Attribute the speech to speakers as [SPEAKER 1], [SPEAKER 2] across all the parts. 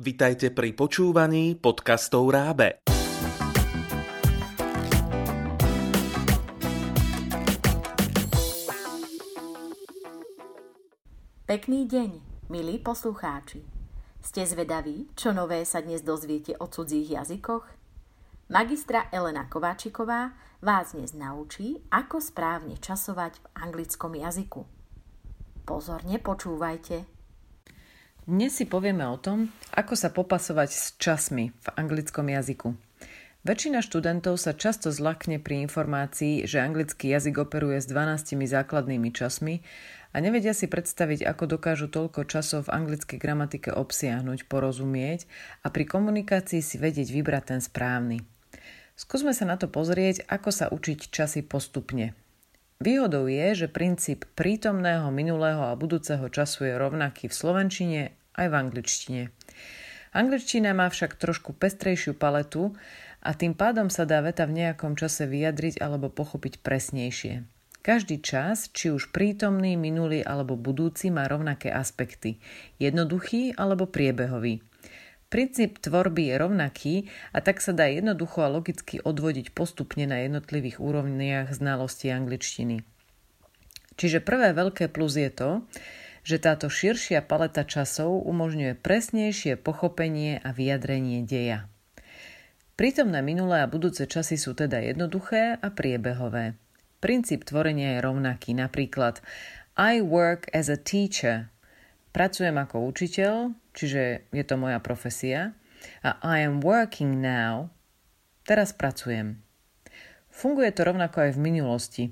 [SPEAKER 1] Vitajte pri počúvaní podcastov Rábe.
[SPEAKER 2] Pekný deň, milí poslucháči. Ste zvedaví, čo nové sa dnes dozviete o cudzích jazykoch? Magistra Elena Kováčiková vás dnes naučí, ako správne časovať v anglickom jazyku. Pozorne počúvajte.
[SPEAKER 3] Dnes si povieme o tom, ako sa popasovať s časmi v anglickom jazyku. Väčšina študentov sa často zlakne pri informácii, že anglický jazyk operuje s 12 základnými časmi a nevedia si predstaviť, ako dokážu toľko časov v anglickej gramatike obsiahnuť, porozumieť a pri komunikácii si vedieť vybrať ten správny. Skúsme sa na to pozrieť, ako sa učiť časy postupne. Výhodou je, že princíp prítomného, minulého a budúceho času je rovnaký v slovenčine aj v angličtine. Angličtina má však trošku pestrejšiu paletu a tým pádom sa dá veta v nejakom čase vyjadriť alebo pochopiť presnejšie. Každý čas, či už prítomný, minulý alebo budúci, má rovnaké aspekty. Jednoduchý alebo priebehový. Princíp tvorby je rovnaký a tak sa dá jednoducho a logicky odvodiť postupne na jednotlivých úrovniach znalosti angličtiny. Čiže prvé veľké plus je to, že táto širšia paleta časov umožňuje presnejšie pochopenie a vyjadrenie deja. Prítomné minulé a budúce časy sú teda jednoduché a priebehové. Princíp tvorenia je rovnaký, napríklad I work as a teacher. Pracujem ako učiteľ, čiže je to moja profesia. A I am working now. Teraz pracujem. Funguje to rovnako aj v minulosti.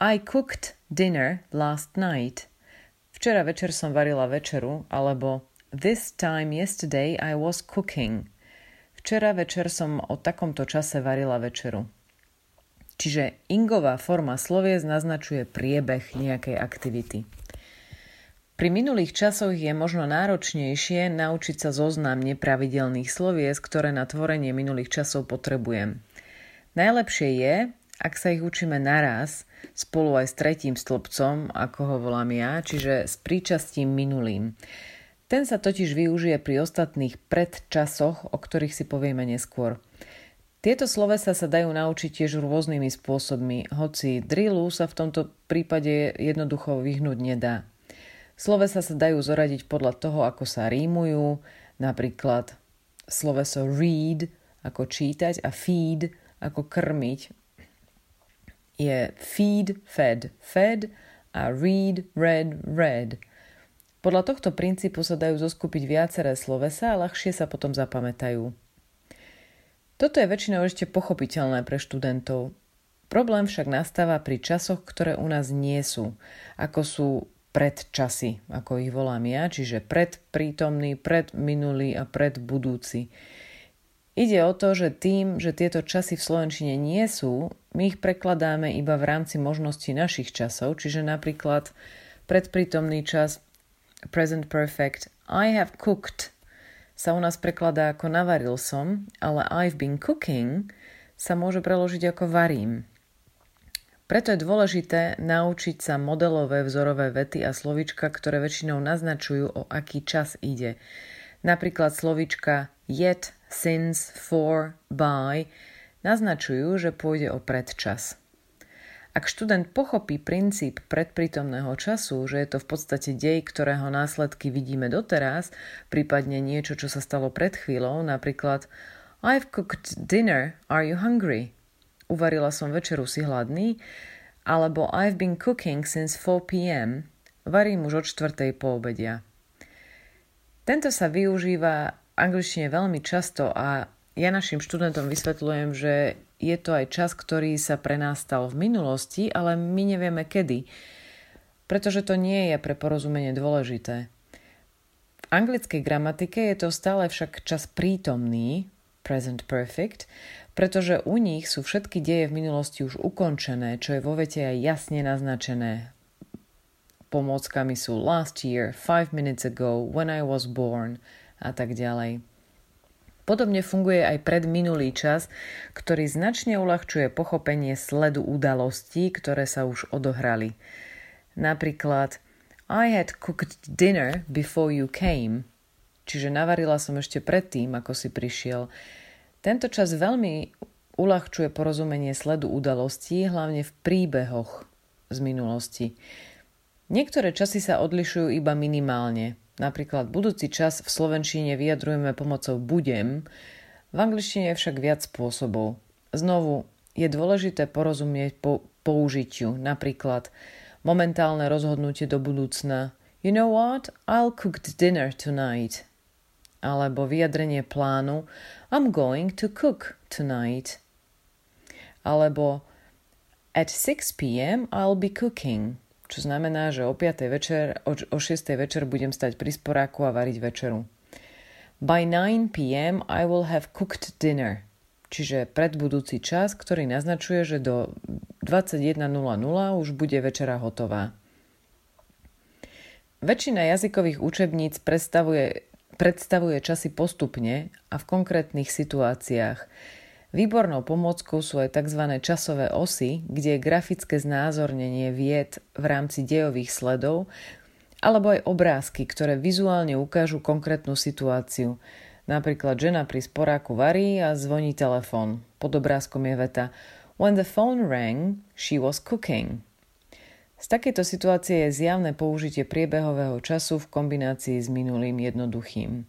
[SPEAKER 3] I cooked dinner last night. Včera večer som varila večeru, alebo This time yesterday I was cooking. Včera večer som o takomto čase varila večeru. Čiže ingová forma sloviec naznačuje priebeh nejakej aktivity. Pri minulých časoch je možno náročnejšie naučiť sa zoznam nepravidelných sloviec, ktoré na tvorenie minulých časov potrebujem. Najlepšie je, ak sa ich učíme naraz, spolu aj s tretím stĺpcom, ako ho volám ja, čiže s príčastím minulým. Ten sa totiž využije pri ostatných predčasoch, o ktorých si povieme neskôr. Tieto slovesa sa dajú naučiť tiež rôznymi spôsobmi, hoci drillu sa v tomto prípade jednoducho vyhnúť nedá. Slovesa sa dajú zoradiť podľa toho, ako sa rímujú, napríklad sloveso read ako čítať a feed ako krmiť je feed, fed, fed a read, read, read. Podľa tohto princípu sa dajú zoskupiť viaceré slovesa a ľahšie sa potom zapamätajú. Toto je väčšinou ešte pochopiteľné pre študentov. Problém však nastáva pri časoch, ktoré u nás nie sú, ako sú predčasy, ako ich volám ja, čiže predprítomný, predminulý a predbudúci. Ide o to, že tým, že tieto časy v Slovenčine nie sú, my ich prekladáme iba v rámci možností našich časov, čiže napríklad predprítomný čas present perfect I have cooked sa u nás prekladá ako navaril som, ale I've been cooking sa môže preložiť ako varím. Preto je dôležité naučiť sa modelové vzorové vety a slovička, ktoré väčšinou naznačujú, o aký čas ide. Napríklad slovička yet, since, for, by naznačujú, že pôjde o predčas. Ak študent pochopí princíp predprítomného času, že je to v podstate dej, ktorého následky vidíme doteraz, prípadne niečo, čo sa stalo pred chvíľou, napríklad I've cooked dinner, are you hungry? Uvarila som večeru, si hladný? Alebo I've been cooking since 4 p.m. Varím už od čtvrtej po obedia. Tento sa využíva v angličtine veľmi často a ja našim študentom vysvetľujem, že je to aj čas, ktorý sa pre nás stal v minulosti, ale my nevieme kedy, pretože to nie je pre porozumenie dôležité. V anglickej gramatike je to stále však čas prítomný, present perfect, pretože u nich sú všetky deje v minulosti už ukončené, čo je vo vete aj jasne naznačené pomôckami sú last year, five minutes ago, when I was born a tak ďalej. Podobne funguje aj predminulý čas, ktorý značne uľahčuje pochopenie sledu udalostí, ktoré sa už odohrali. Napríklad I had cooked dinner before you came. čiže navarila som ešte predtým, ako si prišiel. Tento čas veľmi uľahčuje porozumenie sledu udalostí, hlavne v príbehoch z minulosti. Niektoré časy sa odlišujú iba minimálne. Napríklad budúci čas v slovenčine vyjadrujeme pomocou budem, v angličtine je však viac spôsobov. Znovu, je dôležité porozumieť po použitiu, napríklad momentálne rozhodnutie do budúcna You know what? I'll cook dinner tonight. Alebo vyjadrenie plánu I'm going to cook tonight. Alebo At 6 p.m. I'll be cooking. Čo znamená, že o 5. večer, o, o 6. večer budem stať pri sporáku a variť večeru. By 9 p.m. I will have cooked dinner. Čiže predbudúci čas, ktorý naznačuje, že do 21.00 už bude večera hotová. Väčšina jazykových učebníc predstavuje, predstavuje časy postupne a v konkrétnych situáciách. Výbornou pomôckou sú aj tzv. časové osy, kde je grafické znázornenie vied v rámci dejových sledov, alebo aj obrázky, ktoré vizuálne ukážu konkrétnu situáciu. Napríklad žena pri sporáku varí a zvoní telefón. Pod obrázkom je veta When the phone rang, she was cooking. Z takejto situácie je zjavné použitie priebehového času v kombinácii s minulým jednoduchým.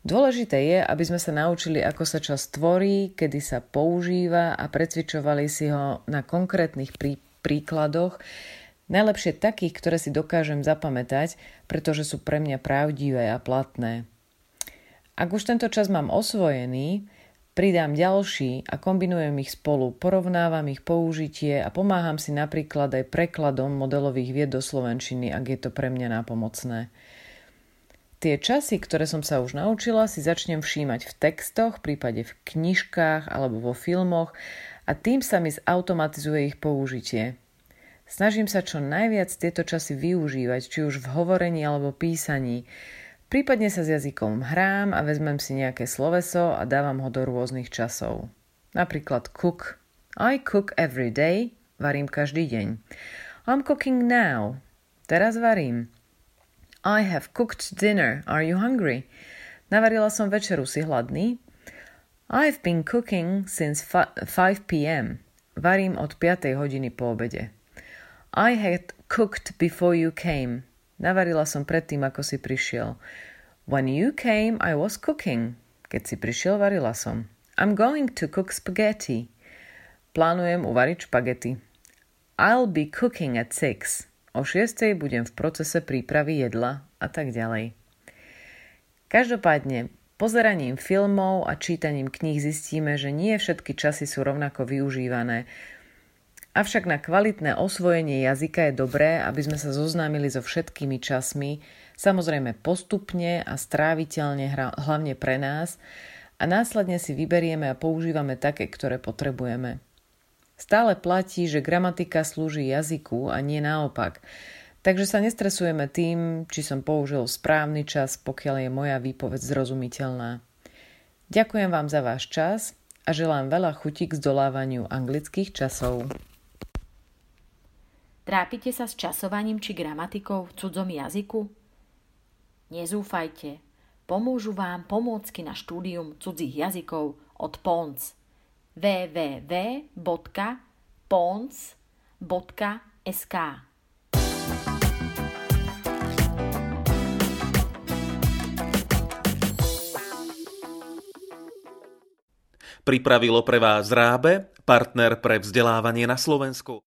[SPEAKER 3] Dôležité je, aby sme sa naučili, ako sa čas tvorí, kedy sa používa a precvičovali si ho na konkrétnych prí- príkladoch, najlepšie takých, ktoré si dokážem zapamätať, pretože sú pre mňa pravdivé a platné. Ak už tento čas mám osvojený, Pridám ďalší a kombinujem ich spolu, porovnávam ich použitie a pomáham si napríklad aj prekladom modelových vied do slovenčiny, ak je to pre mňa nápomocné. Tie časy, ktoré som sa už naučila, si začnem všímať v textoch, prípade v knižkách alebo vo filmoch a tým sa mi zautomatizuje ich použitie. Snažím sa čo najviac tieto časy využívať, či už v hovorení alebo písaní, Prípadne sa s jazykom hrám a vezmem si nejaké sloveso a dávam ho do rôznych časov. Napríklad cook. I cook every day. Varím každý deň. I'm cooking now. Teraz varím. I have cooked dinner. Are you hungry? Navarila som večeru, si hladný? I've been cooking since 5 p.m. Varím od 5. hodiny po obede. I had cooked before you came. Navarila som predtým, ako si prišiel. When you came, I was cooking. Keď si prišiel, varila som. I'm going to cook spaghetti. Plánujem uvariť špagety. I'll be cooking at six. O šiestej budem v procese prípravy jedla a tak ďalej. Každopádne, pozeraním filmov a čítaním kníh zistíme, že nie všetky časy sú rovnako využívané, Avšak na kvalitné osvojenie jazyka je dobré, aby sme sa zoznámili so všetkými časmi, samozrejme postupne a stráviteľne, hlavne pre nás, a následne si vyberieme a používame také, ktoré potrebujeme. Stále platí, že gramatika slúži jazyku a nie naopak. Takže sa nestresujeme tým, či som použil správny čas, pokiaľ je moja výpoveď zrozumiteľná. Ďakujem vám za váš čas a želám veľa chutí k zdolávaniu anglických časov.
[SPEAKER 2] Trápite sa s časovaním či gramatikou v cudzom jazyku? Nezúfajte, pomôžu vám pomôcky na štúdium cudzích jazykov od PONC www.pons.sk
[SPEAKER 1] Pripravilo pre vás Rábe, partner pre vzdelávanie na Slovensku.